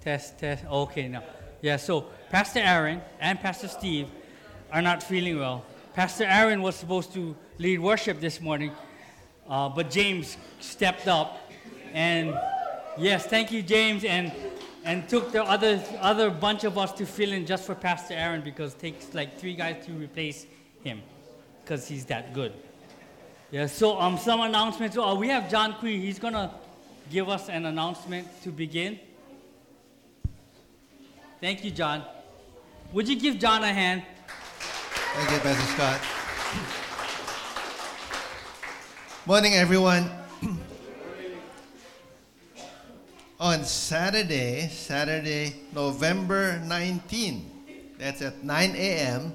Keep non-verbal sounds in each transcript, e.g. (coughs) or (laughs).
Test, test. Okay, now. Yeah, so Pastor Aaron and Pastor Steve are not feeling well. Pastor Aaron was supposed to lead worship this morning, uh, but James stepped up. And yes, thank you, James, and, and took the other, other bunch of us to fill in just for Pastor Aaron because it takes like three guys to replace him because he's that good. Yeah, so um, some announcements. Uh, we have John Queen. He's going to give us an announcement to begin. Thank you, John. Would you give John a hand? Thank you, Pastor Scott. Morning, everyone. (clears throat) On Saturday, Saturday, November 19, that's at 9 a.m.,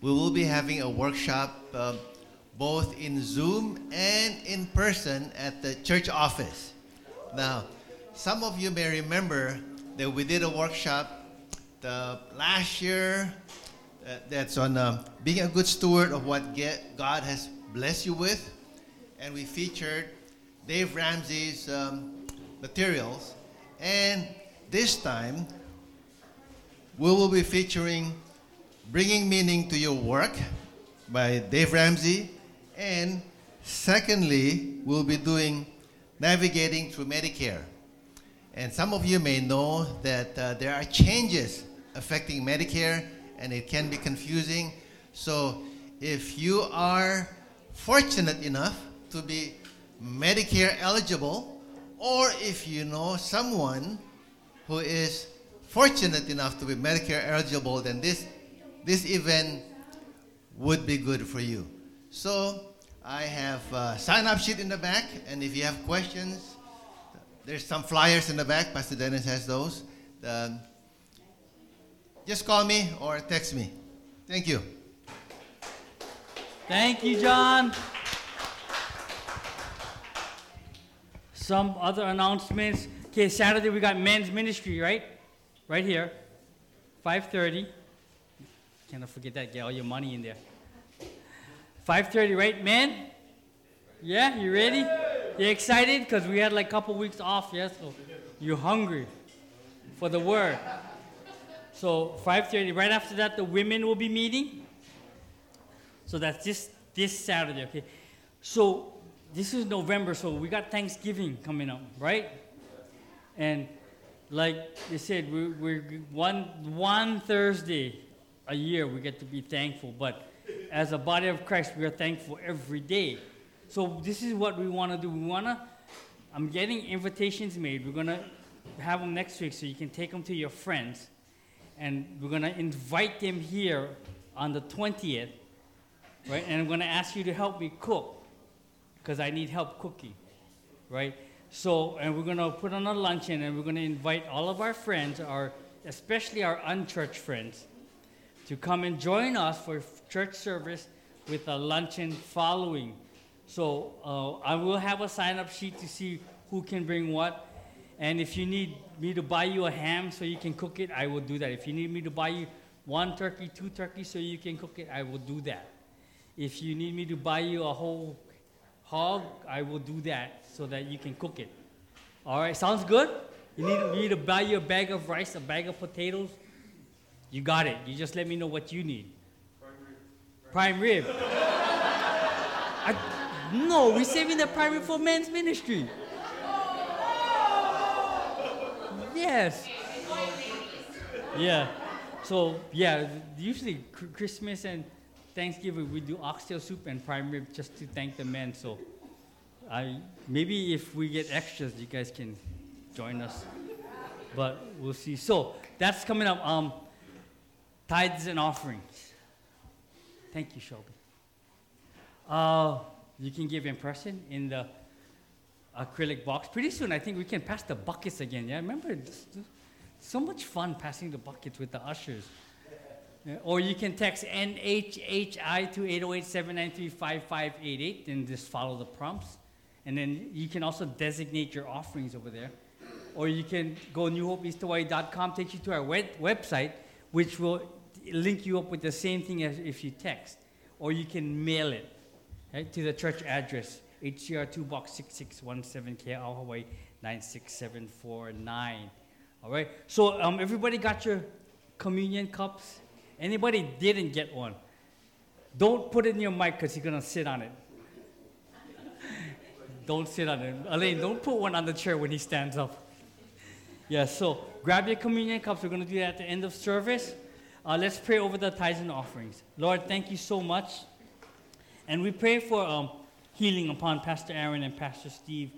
we will be having a workshop uh, both in Zoom and in person at the church office. Now, some of you may remember that we did a workshop last year uh, that's on um, being a good steward of what get, God has blessed you with. And we featured Dave Ramsey's um, materials. And this time, we will be featuring Bringing Meaning to Your Work by Dave Ramsey. And secondly, we'll be doing Navigating Through Medicare. And some of you may know that uh, there are changes affecting Medicare and it can be confusing. So if you are fortunate enough to be Medicare eligible, or if you know someone who is fortunate enough to be Medicare eligible, then this, this event would be good for you. So I have a sign up sheet in the back, and if you have questions, there's some flyers in the back. Pastor Dennis has those. The, just call me or text me. Thank you. Thank you, John. Some other announcements. Okay, Saturday we got men's ministry, right? Right here. 5:30. Cannot forget that. Get all your money in there. 5:30, right, men? Yeah, you ready? You excited? Because we had like a couple weeks off, yes? Oh, yeah? So you're hungry for the word. So 5:30. Right after that, the women will be meeting. So that's this this Saturday. Okay. So this is November, so we got Thanksgiving coming up, right? And like they said, we're, we're one one Thursday a year we get to be thankful, but as a body of Christ, we are thankful every day. So this is what we want to do. We want to. I'm getting invitations made. We're gonna have them next week, so you can take them to your friends and we're going to invite them here on the 20th, right? And I'm going to ask you to help me cook because I need help cooking, right? So, and we're going to put on a luncheon and we're going to invite all of our friends, our, especially our unchurched friends, to come and join us for church service with a luncheon following. So, uh, I will have a sign up sheet to see who can bring what. And if you need me to buy you a ham so you can cook it, I will do that. If you need me to buy you one turkey, two turkeys so you can cook it, I will do that. If you need me to buy you a whole hog, I will do that so that you can cook it. All right, sounds good? You need me to buy you a bag of rice, a bag of potatoes? You got it. You just let me know what you need. Prime rib. Prime rib. I, no, we're saving the prime rib for men's ministry. Yes. Yeah. So yeah, usually Christmas and Thanksgiving we do oxtail soup and prime rib just to thank the men. So I maybe if we get extras, you guys can join us. But we'll see. So that's coming up. Um, tithes and offerings. Thank you, Shelby. Uh, you can give in person in the acrylic box. Pretty soon, I think we can pass the buckets again. Yeah, remember, so much fun passing the buckets with the ushers. Yeah, or you can text NHHI to 808-793-5588 and just follow the prompts. And then you can also designate your offerings over there. Or you can go newhopeeasthawaii.com, takes you to our web- website, which will link you up with the same thing as if you text. Or you can mail it right, to the church address. HCR 2 Box 6617 KL Hawaii 96749. All right. So um, everybody got your communion cups. Anybody didn't get one? Don't put it in your mic because you're gonna sit on it. (laughs) don't sit on it. Elaine, don't put one on the chair when he stands up. Yeah. So grab your communion cups. We're gonna do that at the end of service. Uh, let's pray over the tithes and offerings. Lord, thank you so much. And we pray for um, healing upon Pastor Aaron and Pastor Steve,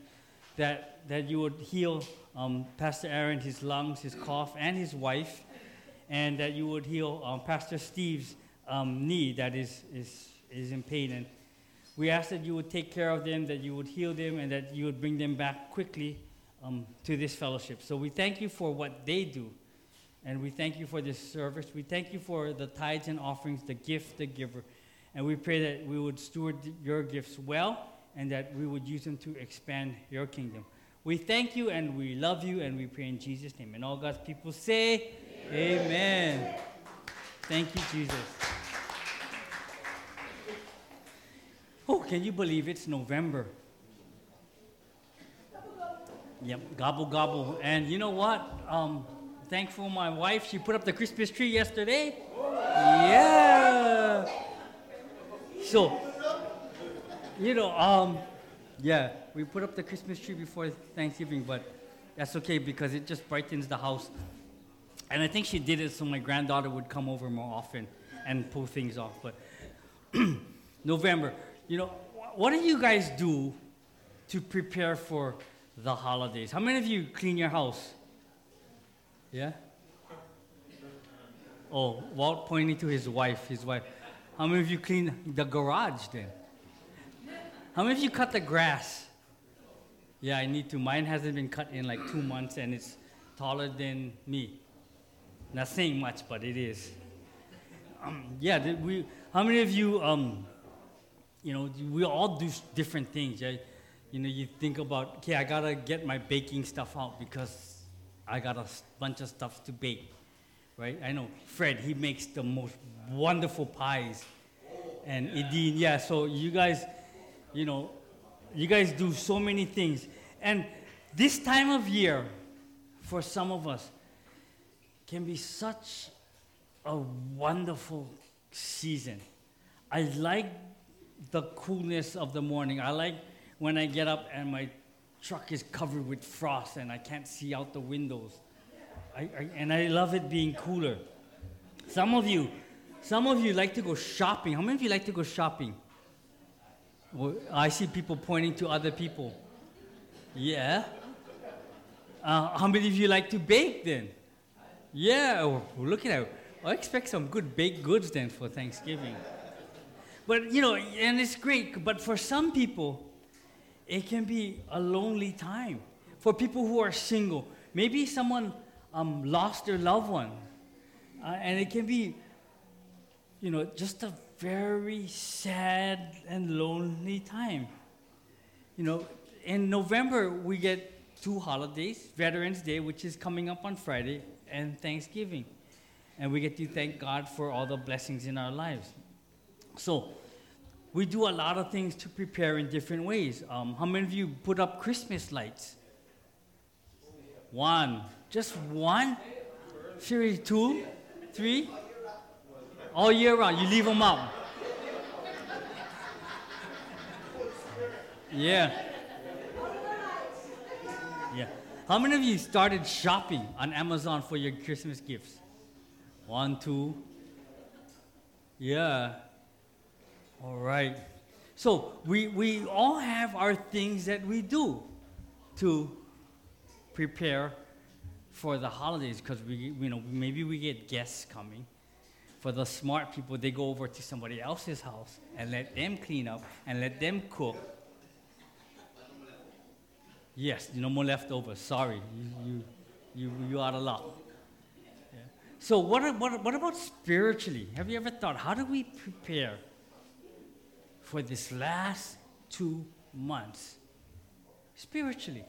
that, that you would heal um, Pastor Aaron, his lungs, his cough, and his wife, and that you would heal um, Pastor Steve's um, knee that is, is, is in pain. And we ask that you would take care of them, that you would heal them, and that you would bring them back quickly um, to this fellowship. So we thank you for what they do. And we thank you for this service. We thank you for the tithes and offerings, the gift, the giver. And we pray that we would steward your gifts well and that we would use them to expand your kingdom. We thank you and we love you and we pray in Jesus' name. And all God's people say, Amen. Amen. Thank you, Jesus. Oh, can you believe it's November? Yep, gobble gobble. And you know what? Um, thankful my wife, she put up the Christmas tree yesterday. Yeah. So, you know, um, yeah, we put up the Christmas tree before Thanksgiving, but that's okay because it just brightens the house. And I think she did it so my granddaughter would come over more often and pull things off. But (clears throat) November, you know, what do you guys do to prepare for the holidays? How many of you clean your house? Yeah? Oh, Walt pointing to his wife, his wife. How many of you clean the garage then? How many of you cut the grass? Yeah, I need to. Mine hasn't been cut in like two months and it's taller than me. Not saying much, but it is. Um, yeah, we, how many of you, um, you know, we all do different things. Yeah? You know, you think about, okay, I gotta get my baking stuff out because I got a bunch of stuff to bake, right? I know Fred, he makes the most wonderful pies. And Edine, yeah, so you guys, you know, you guys do so many things. And this time of year, for some of us, can be such a wonderful season. I like the coolness of the morning. I like when I get up and my truck is covered with frost and I can't see out the windows. I, I, and I love it being cooler. Some of you, some of you like to go shopping. How many of you like to go shopping? Well, I see people pointing to other people. Yeah. Uh, how many of you like to bake then? Yeah. Oh, look at that. I expect some good baked goods then for Thanksgiving. But you know, and it's great. But for some people, it can be a lonely time. For people who are single, maybe someone um, lost their loved one, uh, and it can be you know, just a very sad and lonely time. You know, in November, we get two holidays Veterans Day, which is coming up on Friday, and Thanksgiving. And we get to thank God for all the blessings in our lives. So, we do a lot of things to prepare in different ways. Um, how many of you put up Christmas lights? One. Just one? Two? Three? all year round. You leave them up. Yeah. Yeah. How many of you started shopping on Amazon for your Christmas gifts? One, two. Yeah. All right. So we, we all have our things that we do to prepare for the holidays because we you know maybe we get guests coming for the smart people, they go over to somebody else's house and let them clean up and let them cook. Yes, no more leftovers. Sorry, you, you, you, you out. Yeah. So, what, what, what about spiritually? Have you ever thought, how do we prepare for this last two months spiritually?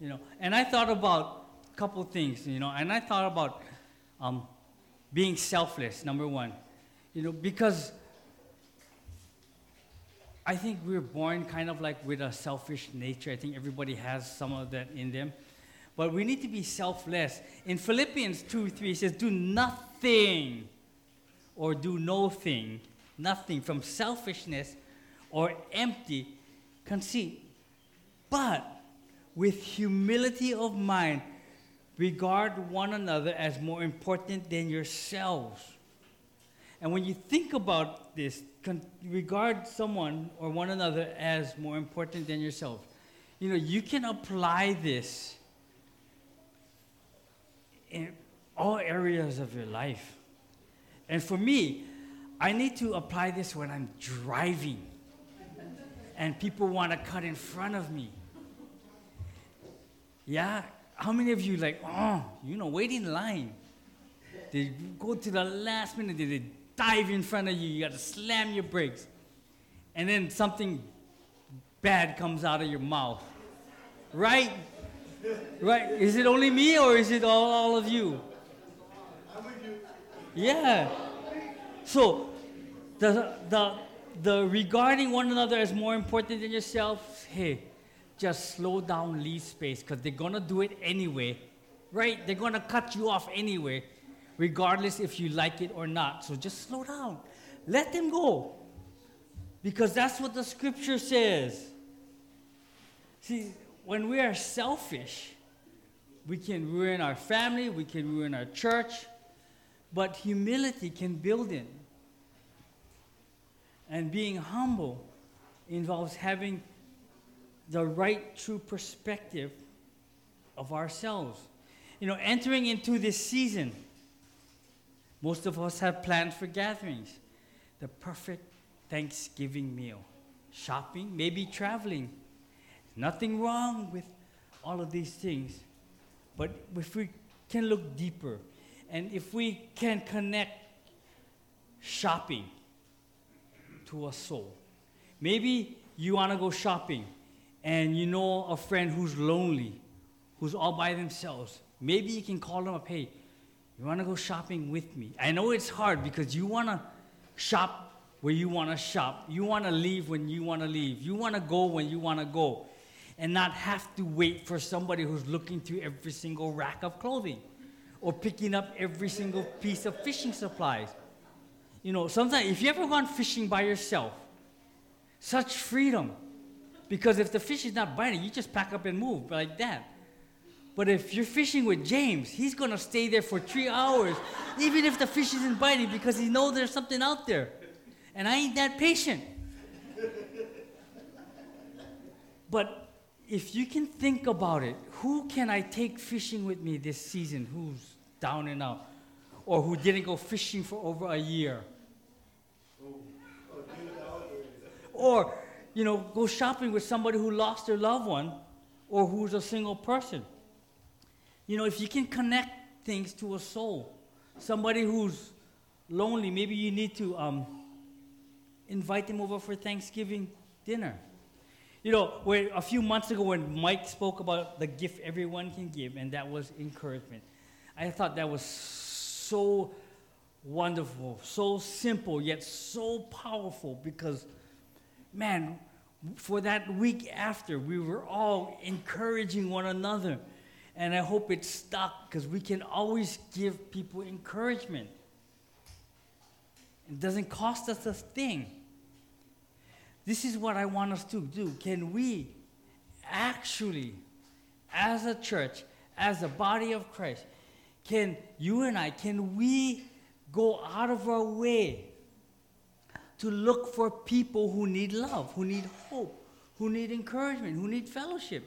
You know, and I thought about a couple things, you know, and I thought about um, being selfless, number one. You know, because I think we're born kind of like with a selfish nature. I think everybody has some of that in them. but we need to be selfless. In Philippians 2 3, it says, Do nothing or do no thing, nothing from selfishness or empty conceit, but with humility of mind, regard one another as more important than yourselves. And when you think about this, con- regard someone or one another as more important than yourself. You know, you can apply this in all areas of your life. And for me, I need to apply this when I'm driving and people want to cut in front of me. Yeah? How many of you like, oh, you know, wait in line? They go to the last minute, they dive in front of you, you got to slam your brakes. And then something bad comes out of your mouth. Right? Right? Is it only me or is it all, all of you? Yeah. So, the, the, the regarding one another as more important than yourself, hey, just slow down, leave space, because they're going to do it anyway. Right? They're going to cut you off anyway, regardless if you like it or not. So just slow down. Let them go. Because that's what the scripture says. See, when we are selfish, we can ruin our family, we can ruin our church, but humility can build in. And being humble involves having the right true perspective of ourselves. You know, entering into this season, most of us have plans for gatherings, the perfect Thanksgiving meal, shopping, maybe traveling. Nothing wrong with all of these things. But if we can look deeper, and if we can connect shopping to a soul, maybe you want to go shopping and you know a friend who's lonely, who's all by themselves. Maybe you can call them up, hey, you want to go shopping with me? I know it's hard because you want to shop where you want to shop. You want to leave when you want to leave. You want to go when you want to go and not have to wait for somebody who's looking through every single rack of clothing or picking up every single piece of fishing supplies. You know, sometimes if you ever gone fishing by yourself, such freedom. Because if the fish is not biting, you just pack up and move like that. But if you're fishing with James, he's gonna stay there for three hours, even if the fish isn't biting, because he knows there's something out there. And I ain't that patient. But if you can think about it, who can I take fishing with me this season who's down and out? Or who didn't go fishing for over a year? Or, you know, go shopping with somebody who lost their loved one or who's a single person. You know, if you can connect things to a soul, somebody who's lonely, maybe you need to um, invite them over for Thanksgiving dinner. You know, where a few months ago when Mike spoke about the gift everyone can give, and that was encouragement, I thought that was so wonderful, so simple, yet so powerful because, man, for that week after, we were all encouraging one another. And I hope it stuck because we can always give people encouragement. It doesn't cost us a thing. This is what I want us to do. Can we actually, as a church, as a body of Christ, can you and I, can we go out of our way to look for people who need love, who need hope, who need encouragement, who need fellowship?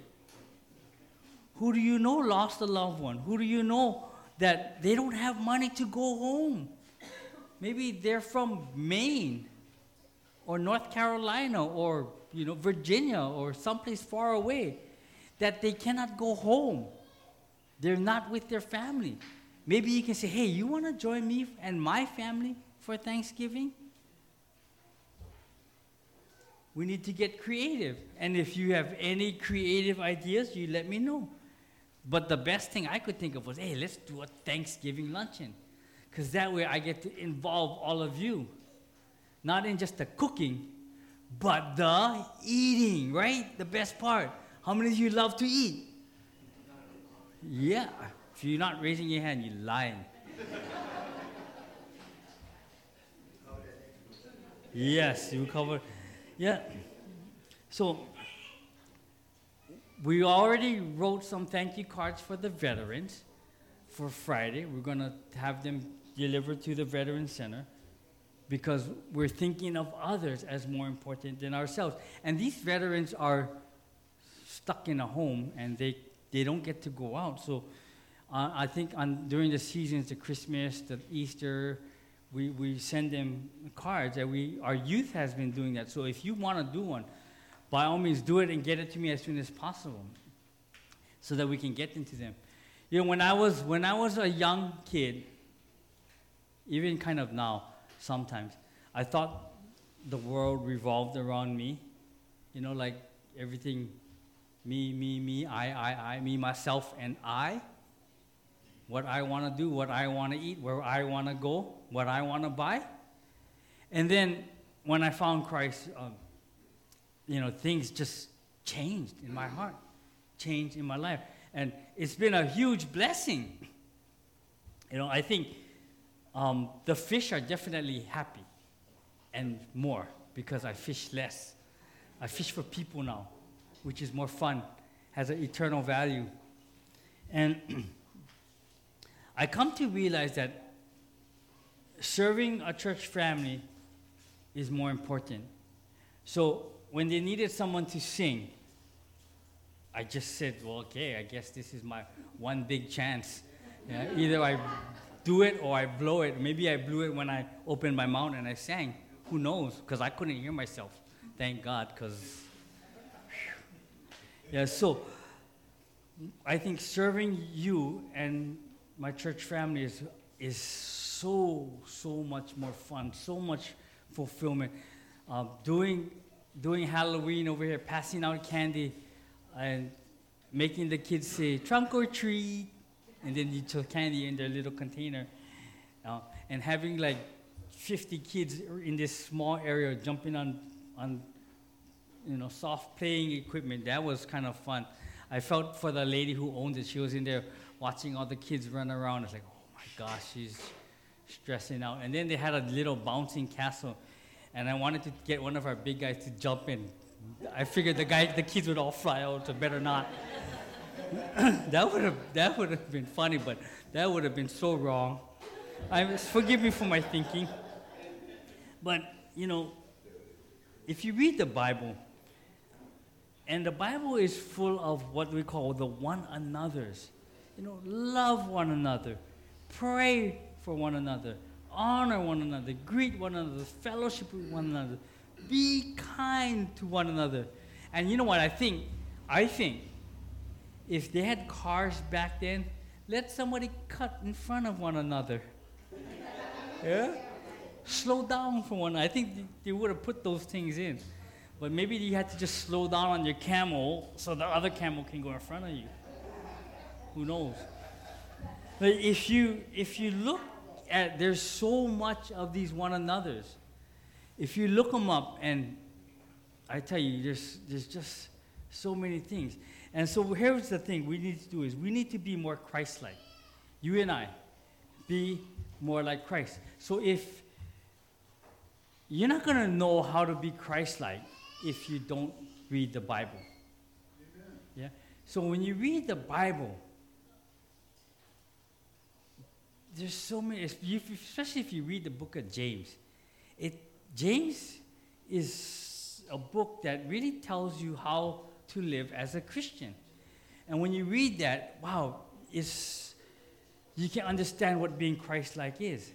Who do you know lost a loved one? Who do you know that they don't have money to go home? Maybe they're from Maine or North Carolina or you know Virginia or someplace far away that they cannot go home. They're not with their family. Maybe you can say, "Hey, you want to join me and my family for Thanksgiving?" We need to get creative. And if you have any creative ideas, you let me know. But the best thing I could think of was, hey, let's do a Thanksgiving luncheon. Because that way I get to involve all of you. Not in just the cooking, but the eating, right? The best part. How many of you love to eat? Yeah. If you're not raising your hand, you're lying. (laughs) yes, you cover. Yeah. So we already wrote some thank you cards for the veterans for Friday. We're going to have them delivered to the Veteran Center because we're thinking of others as more important than ourselves. And these veterans are stuck in a home and they, they don't get to go out. So uh, I think on, during the seasons, the Christmas, the Easter, we, we send them cards. And we, our youth has been doing that. So if you want to do one, by all means, do it and get it to me as soon as possible so that we can get into them. You know, when I was, when I was a young kid, even kind of now, sometimes, I thought the world revolved around me. You know, like everything me, me, me, I, I, I, me, myself, and I. What I want to do, what I want to eat, where I want to go, what I want to buy. And then when I found Christ, um, you know, things just changed in my heart, changed in my life. And it's been a huge blessing. You know, I think um, the fish are definitely happy and more because I fish less. I fish for people now, which is more fun, has an eternal value. And (clears throat) I come to realize that serving a church family is more important. So when they needed someone to sing, I just said, well, okay, I guess this is my one big chance. Yeah, either I do it or I blow it. Maybe I blew it when I opened my mouth and I sang. Who knows? Because I couldn't hear myself. Thank God, because. Yeah, so I think serving you and my church family is, is so, so much more fun, so much fulfillment. Uh, doing, doing Halloween over here, passing out candy, and making the kids say, trunk or treat, and then you put candy in their little container. Uh, and having like 50 kids in this small area jumping on, on you know, soft playing equipment, that was kind of fun. I felt for the lady who owned it. She was in there watching all the kids run around. It's like, oh my gosh, she's stressing out. And then they had a little bouncing castle. And I wanted to get one of our big guys to jump in. I figured the guy, the kids would all fly out, so better not. (coughs) that would have that would have been funny, but that would have been so wrong. I forgive me for my thinking. But you know, if you read the Bible, and the Bible is full of what we call the one another's. You know, love one another, pray for one another, honor one another, greet one another, fellowship with one another, be kind to one another. And you know what I think? I think if they had cars back then, let somebody cut in front of one another. (laughs) yeah? Slow down for one. I think they would have put those things in. But maybe you had to just slow down on your camel so the other camel can go in front of you. Who knows? But if you if you look at there's so much of these one another's. If you look them up and I tell you, there's there's just so many things. And so here's the thing we need to do is we need to be more Christ-like. You and I, be more like Christ. So if you're not going to know how to be Christ-like if you don't read the Bible. Amen. Yeah. So when you read the Bible, there's so many, especially if you read the book of James. It James is a book that really tells you how to live as a Christian. And when you read that, wow, it's, you can understand what being Christ like is.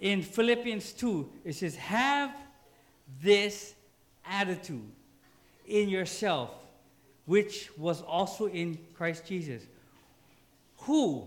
In Philippians 2, it says, Have this attitude in yourself, which was also in Christ Jesus, who,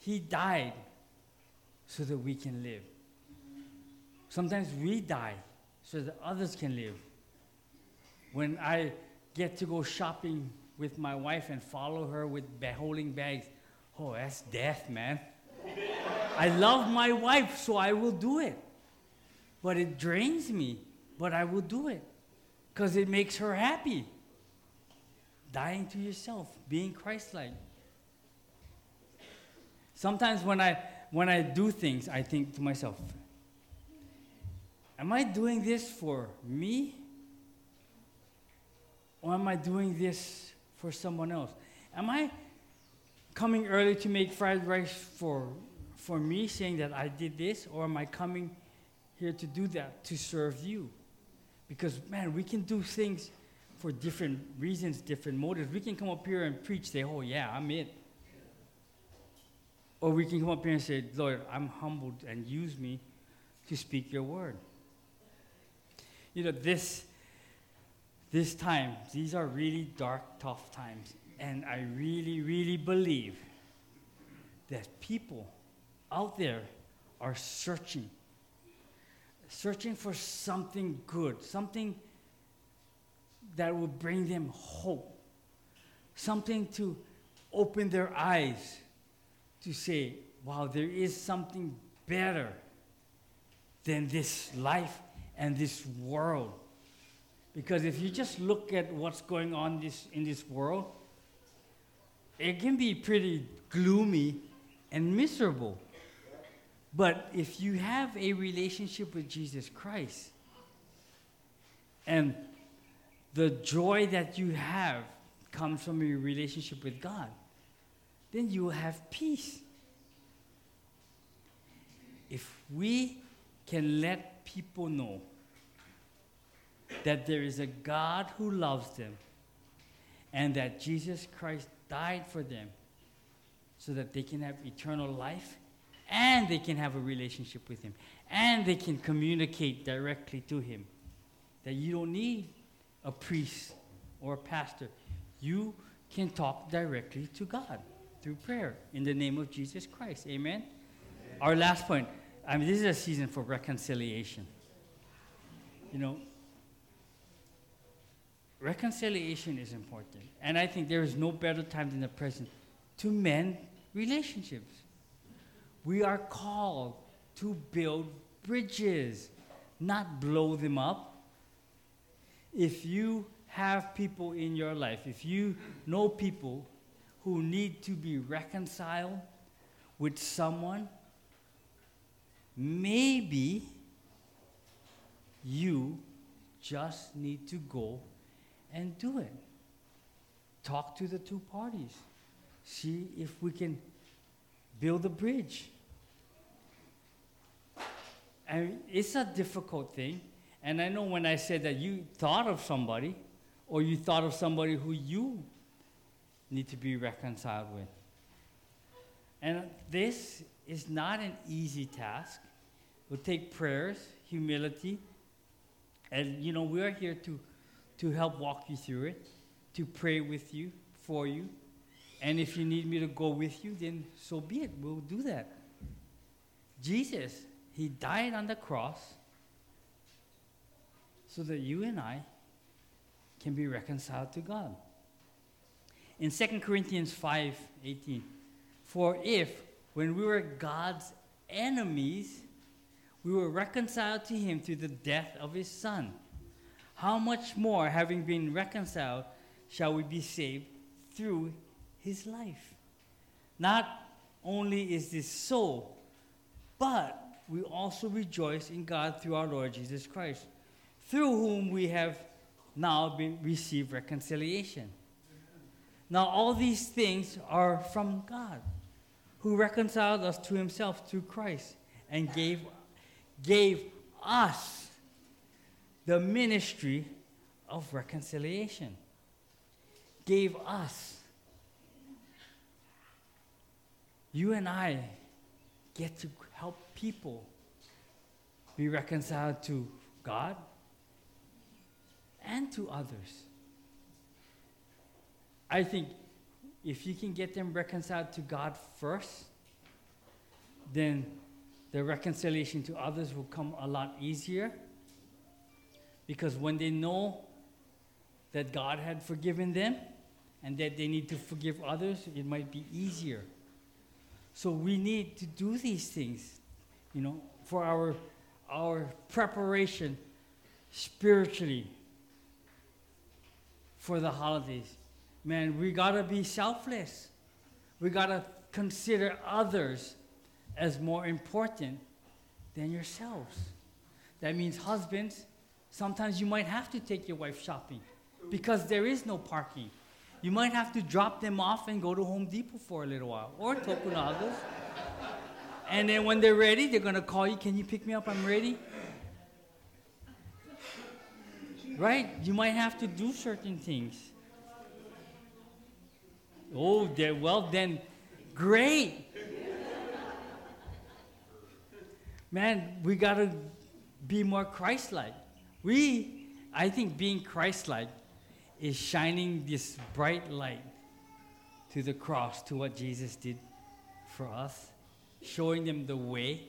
He died so that we can live. Sometimes we die so that others can live. When I get to go shopping with my wife and follow her with holding bags, oh, that's death, man. I love my wife, so I will do it. But it drains me, but I will do it because it makes her happy. Dying to yourself, being Christ like. Sometimes when I, when I do things, I think to myself, am I doing this for me? Or am I doing this for someone else? Am I coming early to make fried rice for, for me, saying that I did this? Or am I coming here to do that, to serve you? Because, man, we can do things for different reasons, different motives. We can come up here and preach, say, oh, yeah, I'm it. Or we can come up here and say, Lord, I'm humbled and use me to speak your word. You know, this, this time, these are really dark, tough times. And I really, really believe that people out there are searching, searching for something good, something that will bring them hope, something to open their eyes to say, wow, there is something better than this life and this world. Because if you just look at what's going on this, in this world, it can be pretty gloomy and miserable. But if you have a relationship with Jesus Christ and the joy that you have comes from your relationship with God, then you will have peace. If we can let people know that there is a God who loves them and that Jesus Christ died for them so that they can have eternal life and they can have a relationship with Him and they can communicate directly to Him. That you don't need a priest or a pastor, you can talk directly to God through prayer in the name of Jesus Christ. Amen? Amen. Our last point I mean, this is a season for reconciliation. You know, reconciliation is important. And I think there is no better time than the present to mend relationships. We are called to build bridges, not blow them up. If you have people in your life, if you know people who need to be reconciled with someone, maybe you just need to go and do it. Talk to the two parties. See if we can build a bridge. And it's a difficult thing. And I know when I said that you thought of somebody, or you thought of somebody who you need to be reconciled with. And this is not an easy task. It will take prayers, humility, and you know, we are here to, to help walk you through it, to pray with you, for you. And if you need me to go with you, then so be it. We'll do that. Jesus, He died on the cross so that you and I can be reconciled to God. In 2 Corinthians 5 18, for if, when we were God's enemies, we were reconciled to him through the death of his Son, how much more, having been reconciled, shall we be saved through his life? Not only is this so, but we also rejoice in God through our Lord Jesus Christ, through whom we have now been received reconciliation. Now all these things are from God, who reconciled us to himself through Christ and gave, gave us the ministry of reconciliation. Gave us. You and I get to help people be reconciled to God and to others. I think if you can get them reconciled to God first, then the reconciliation to others will come a lot easier. Because when they know that God had forgiven them and that they need to forgive others, it might be easier. So we need to do these things, you know, for our our preparation spiritually for the holidays. Man, we got to be selfless. We got to consider others as more important than yourselves. That means, husbands, sometimes you might have to take your wife shopping because there is no parking. You might have to drop them off and go to Home Depot for a little while or Tokunagas. and then when they're ready, they're to call you, Can you pick me up? I'm ready. Right? You might have to do certain things. Oh, well, then, great. Man, we got to be more Christ like. We, I think being Christ like is shining this bright light to the cross, to what Jesus did for us, showing them the way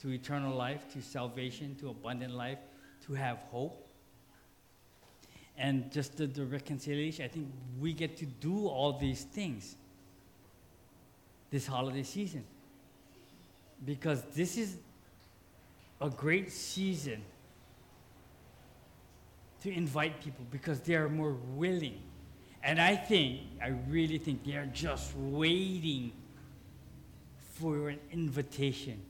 to eternal life, to salvation, to abundant life, to have hope. And just the, the reconciliation, I think we get to do all these things this holiday season. Because this is a great season to invite people because they are more willing. And I think, I really think they are just waiting for an invitation.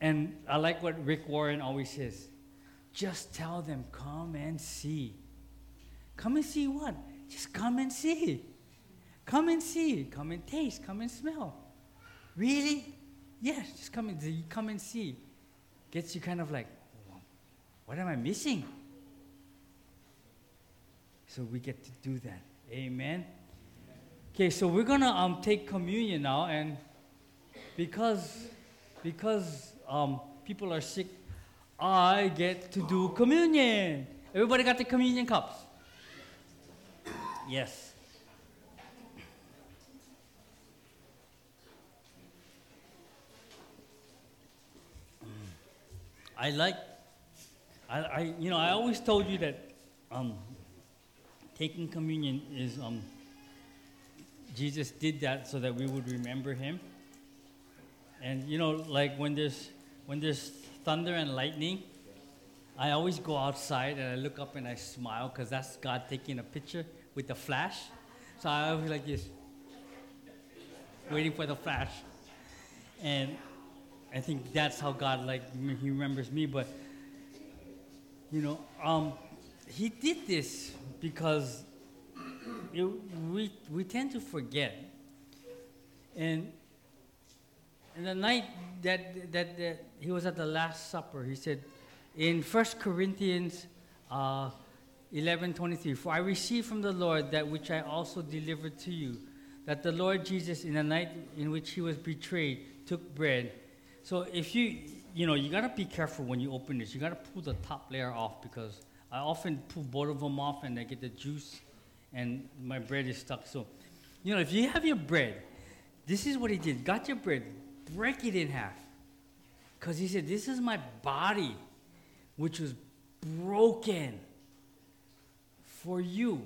And I like what Rick Warren always says just tell them, come and see. Come and see what? Just come and see. Come and see. Come and taste. Come and smell. Really? Yes, just come and come and see. Gets you kind of like, what am I missing? So we get to do that. Amen. Okay, so we're gonna um, take communion now, and because because um, people are sick, I get to do communion. Everybody got the communion cups? Yes. I like, I, I, you know, I always told you that um, taking communion is, um, Jesus did that so that we would remember him. And, you know, like when there's, when there's thunder and lightning, I always go outside and I look up and I smile because that's God taking a picture with the flash. So I always like this, waiting for the flash. And I think that's how God like he remembers me. But you know, um, he did this because it, we we tend to forget. And and the night that, that, that he was at the Last Supper, he said in 1 Corinthians uh, 11 23, For I received from the Lord that which I also delivered to you, that the Lord Jesus, in the night in which he was betrayed, took bread. So if you, you know, you got to be careful when you open this. You got to pull the top layer off because I often pull both of them off and I get the juice and my bread is stuck. So, you know, if you have your bread, this is what he did. Got your bread, break it in half. Because he said, This is my body, which was broken for you.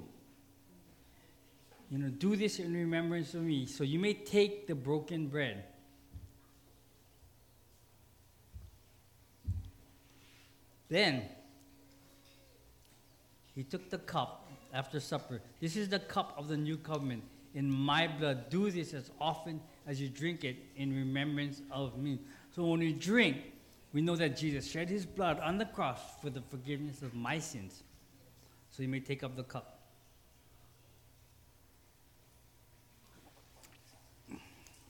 You know, do this in remembrance of me. So you may take the broken bread Then he took the cup after supper. This is the cup of the new covenant. In my blood, do this as often as you drink it in remembrance of me. So when we drink, we know that Jesus shed his blood on the cross for the forgiveness of my sins. So you may take up the cup.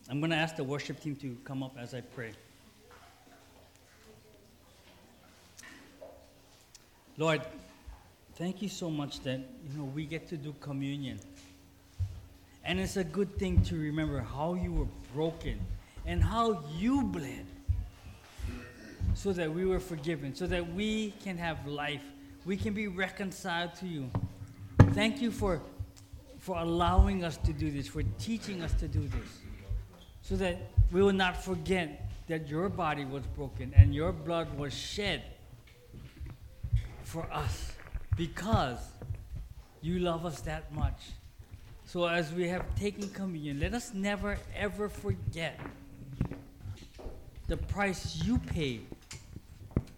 I'm going to ask the worship team to come up as I pray. Lord, thank you so much that you know we get to do communion. And it's a good thing to remember how you were broken and how you bled so that we were forgiven, so that we can have life. We can be reconciled to you. Thank you for, for allowing us to do this, for teaching us to do this, so that we will not forget that your body was broken and your blood was shed for us because you love us that much. So as we have taken communion, let us never ever forget the price you paid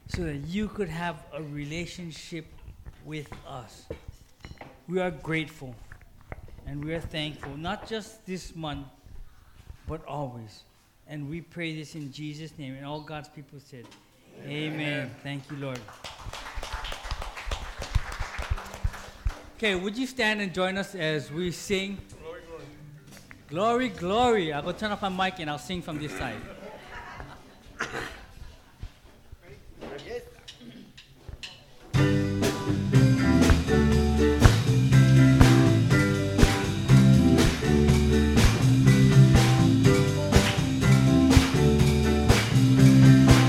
so that you could have a relationship with us. We are grateful and we are thankful, not just this month, but always. And we pray this in Jesus' name. And all God's people said, Amen. Amen. Thank you, Lord. Okay, would you stand and join us as we sing? Glory, glory. glory. Glory. I'll go turn off my mic and I'll sing from this side.